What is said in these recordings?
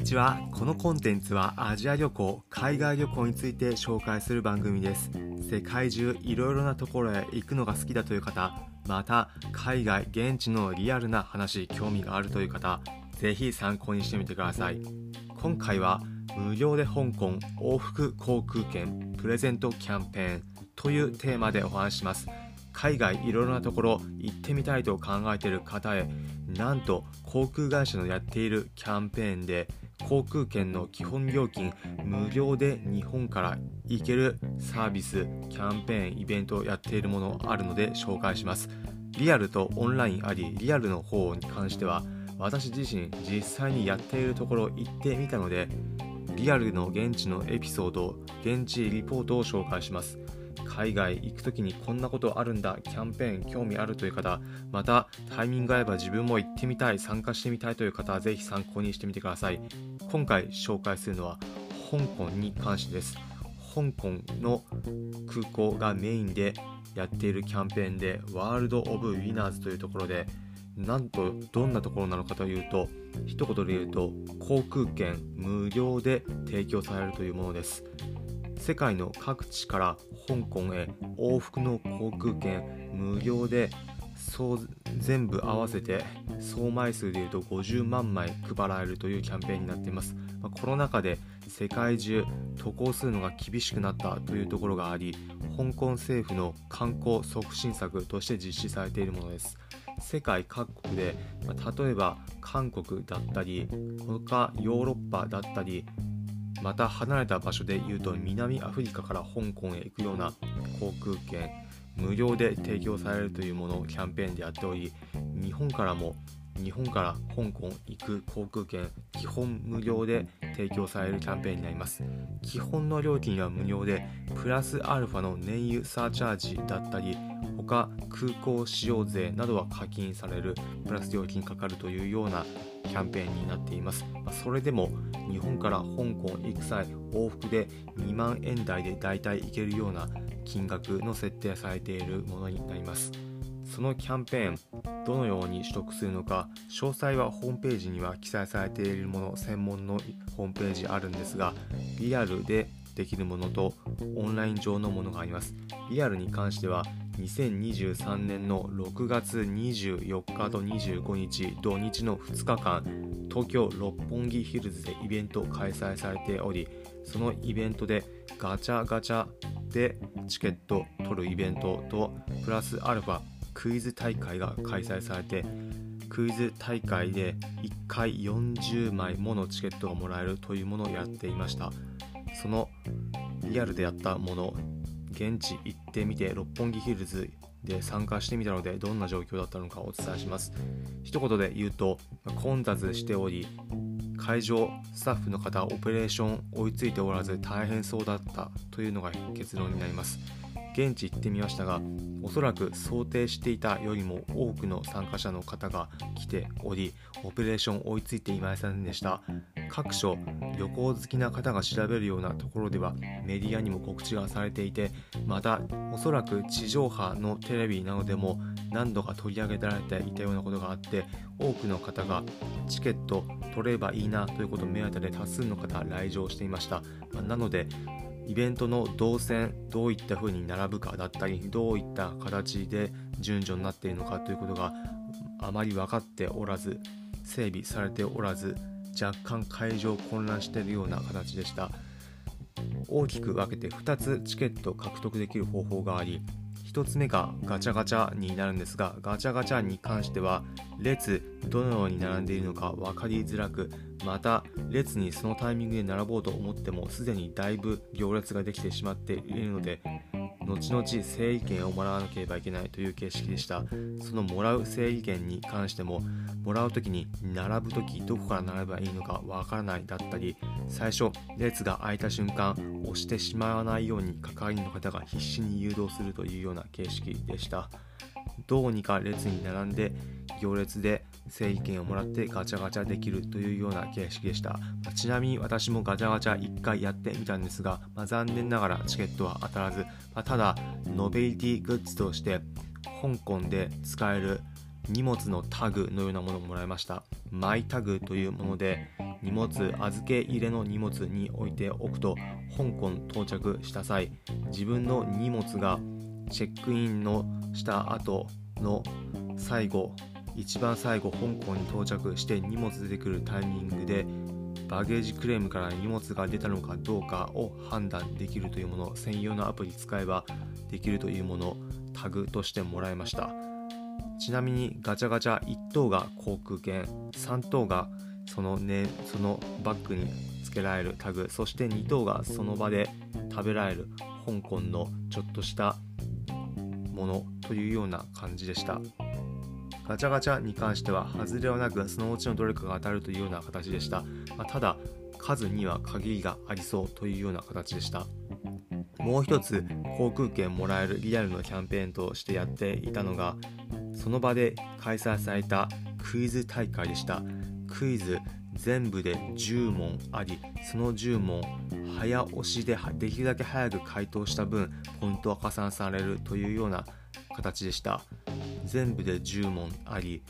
にちは。このコンテンツはアジア旅行海外旅行について紹介する番組です。世界中いろいろなところへ行くのが好きだという方また海外現地のリアルな話興味があるという方ぜひ参考にしてみてください。今回は無料で香港往復航空券プレゼントキャンペーンというテーマでお話しします。海外いろいろなところ行ってみたいと考えている方へなんと航空会社のやっているキャンペーンで航空券の基本料金無料で日本から行けるサービスキャンペーンイベントをやっているものあるので紹介します。リアルとオンラインありリアルの方に関しては私自身実際にやっているところ行ってみたのでリアルの現地のエピソード現地リポートを紹介します。海外行く時にこんなことあるんだキャンペーン興味あるという方またタイミング合えば自分も行ってみたい参加してみたいという方はぜひ参考にしてみてください。今回紹介するのは香港に関してです。香港の空港がメインでやっているキャンペーンでワールド・オブ・ウィナーズというところでなんとどんなところなのかというと一言で言うと航空券無料で提供されるというものです。世界の各地から香港へ往復の航空券無料で総全部合わせて総枚数でいうと50万枚配られるというキャンペーンになっています、まコロナ禍で世界中渡航するのが厳しくなったというところがあり香港政府の観光促進策として実施されているものです。世界各国で、ま例えば韓国だったり他ヨーロッパだったりまた離れた場所で言うと南アフリカから香港へ行くような航空券無料で提供されるというものをキャンペーンでやっており日本からも日本から香港行く航空券基本無料で提供されるキャンペーンになります。基本の料金は無料でプラスアルファの燃油サーチャージだったり他空港使用税などは課金されるプラス料金かかるというようなキャンペーンになっています、まあ、それでも日本から香港行く際往復で2万円台でだいたい行けるような金額の設定されているものになります。そのキャンペーンどのように取得するのか詳細はホームページには記載されているもの専門のホームページあるんですがリアルでできるものとオンライン上のものがあります。リアルに関しては2023年の6月24日と25日土日の2日間東京六本木ヒルズでイベント開催されておりそのイベントでガチャガチャでチケット取るイベントとプラスアルファクイズ大会が開催されてクイズ大会で1回40枚ものチケットがもらえるというものをやっていました。そのリアルでやったもの現地行ってみて六本木ヒルズで参加してみたのでどんな状況だったのかお伝えします。一言で言うと混雑しており会場スタッフの方オペレーション追いついておらず大変そうだったというのが結論になります。現地行ってみましたがおそらく想定していたよりも多くの参加者の方が来ておりオペレーション追いついていませんでした。各所旅行好きな方が調べるようなところではメディアにも告知がされていてまたおそらく地上波のテレビなどでも何度か取り上げられていたようなことがあって多くの方がチケット取ればいいなということを目当てで多数の方来場していました、まなのでイベントの動線どういった風に並ぶかだったりどういった形で順序になっているのかということがあまり分かっておらず整備されておらず若干会場混乱しているような形でした。大きく分けて2つチケット獲得できる方法があり1つ目がガチャガチャになるんですがガチャガチャに関しては列どのように並んでいるのか分かりづらくまた列にそのタイミングで並ぼうと思ってもすでにだいぶ行列ができてしまっているので後々整理券をもらわなければいけないという形式でした。そのもらう整理券に関してももらう時に並ぶ時どこから並べばいいのかわからないだったり最初列が空いた瞬間押してしまわないように係員の方が必死に誘導するというような形式でした。どうにか列に並んで行列で整理券をもらってガチャガチャできるというような形式でした、まちなみに私もガチャガチャ1回やってみたんですが、まあ、残念ながらチケットは当たらず、まあ、ただノベリティグッズとして香港で使える荷物のタグのようなものをもらいました。マイタグというもので荷物預け入れの荷物に置いておくと香港到着した際自分の荷物がチェックインのした後の最後一番最後香港に到着して荷物出てくるタイミングでバゲージクレームから荷物が出たのかどうかを判断できるというもの専用のアプリ使えばできるというものタグとしてもらいました。ちなみにガチャガチャ1等が航空券3等がその,、ね、そのバッグにつけられるタグそして2等がその場で食べられる香港のちょっとしたものというような感じでした。ガチャガチャに関しては外れはなくそのうちのどれかが当たるというような形でした、まあ、ただ数には限りがありそうというような形でした。もう一つ航空券もらえるリアルのキャンペーンとしてやっていたのがその場で開催されたクイズ大会でした。クイズ全部で10問ありその10問早押しでできるだけ早く回答した分ポイントは加算されるというような形でした。全部で10問あり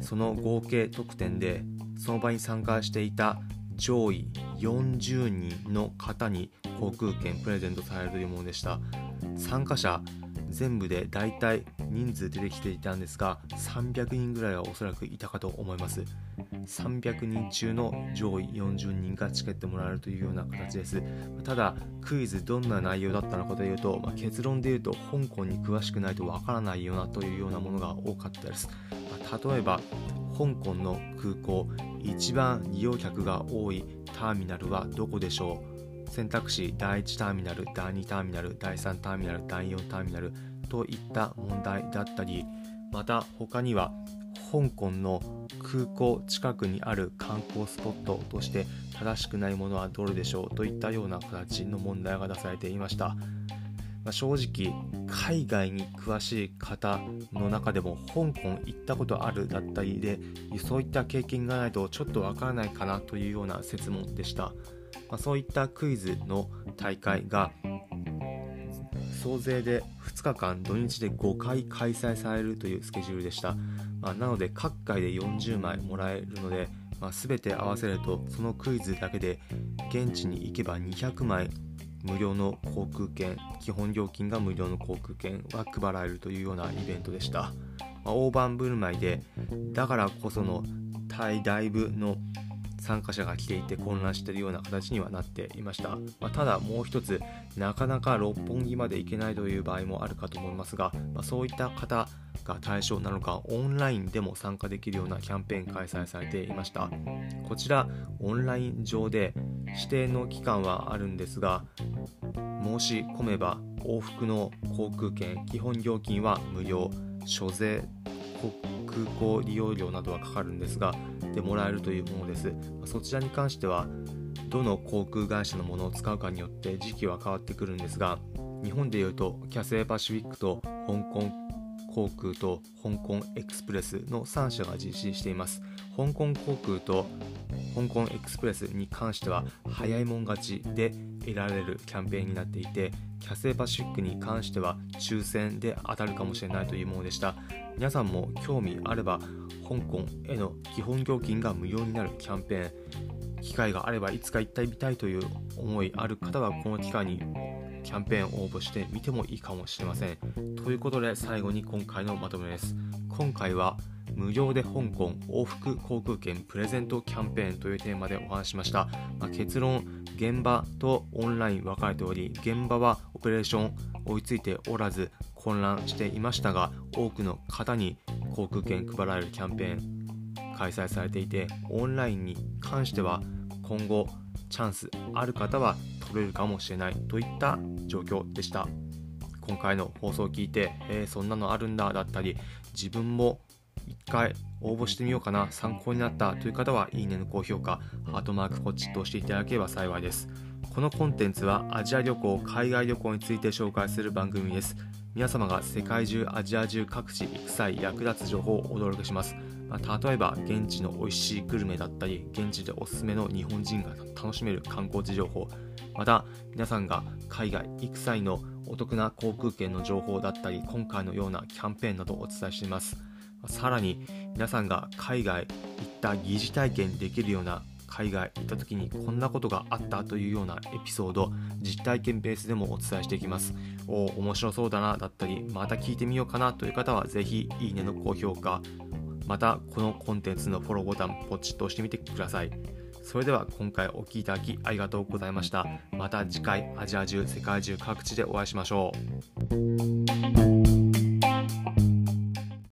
その合計得点でその場に参加していた上位40人の方に航空券プレゼントされるというものでした。参加者全部でだいたい人数出てきていたんですが300人ぐらいはおそらくいたかと思います。300人中の上位40人がチケットもらえるというような形です。ただクイズどんな内容だったのかというと、まあ、結論で言うと香港に詳しくないとわからないようなというようなものが多かったです、まあ、例えば香港の空港一番利用客が多いターミナルはどこでしょう？選択肢第1ターミナル第2ターミナル第3ターミナル第4ターミナルといった問題だったりまた他には香港の空港近くにある観光スポットとして正しくないものはどれでしょうといったような形の問題が出されていました。まあ、正直海外に詳しい方の中でも香港行ったことあるだったりでそういった経験がないとちょっとわからないかなというような説問でした、まあ、そういったクイズの大会が総勢で2日間土日で5回開催されるというスケジュールでした、まあ、なので各回で40枚もらえるので、まあ、全て合わせるとそのクイズだけで現地に行けば200枚無料の航空券基本料金が無料の航空券は配られるというようなイベントでした、まあ、大盤振る舞いでだからこそのタイ大部の参加者が来ていて混乱しているような形にはなっていました、まあ、ただもう一つなかなか六本木まで行けないという場合もあるかと思いますが、まあ、そういった方が対象なのかオンラインでも参加できるようなキャンペーン開催されていました。こちらオンライン上で指定の期間はあるんですが申し込めば往復の航空券基本料金は無料。所税空港利用料などはかかるんですがでもらえるというものです。そちらに関してはどの航空会社のものを使うかによって時期は変わってくるんですが日本でいうとキャセイパシフィックと香港航空と香港エクスプレスの3社が実施しています。香港航空と香港エクスプレスに関しては早いもん勝ちで得られるキャンペーンになっていてキャセイパシフィックに関しては抽選で当たるかもしれないというものでした。皆さんも興味あれば香港への基本料金が無料になるキャンペーン機会があればいつか行ってみたいという思いある方はこの機会にキャンペーン応募してみてもいいかもしれません。ということで最後に今回のまとめです。今回は無料で香港往復航空券プレゼントキャンペーンというテーマでお話しました、まあ、結論現場とオンライン分かれており現場はオペレーション追いついておらず混乱していましたが多くの方に航空券配られるキャンペーン開催されていてオンラインに関しては今後チャンスある方は取れるかもしれないといった状況でした。今回の放送を聞いて、えー、そんなのあるんだだったり自分も一回応募してみようかな参考になったという方はいいねの高評価ハートマークポチッと押していただければ幸いです。このコンテンツはアジア旅行海外旅行について紹介する番組です。皆様が世界中アジア中各地行く際役立つ情報をお届けします、まあ、例えば現地の美味しいグルメだったり現地でおすすめの日本人が楽しめる観光地情報また皆さんが海外行く際のお得な航空券の情報だったり今回のようなキャンペーンなどをお伝えしています。さらに皆さんが海外行った疑似体験できるような海外行った時にこんなことがあったというようなエピソード実体験ベースでもお伝えしていきます。おお面白そうだなだったりまた聞いてみようかなという方はぜひいいねの高評価またこのコンテンツのフォローボタンポチッと押してみてください。それでは今回お聴きいただきありがとうございました。また次回アジア中世界中各地でお会いしましょう。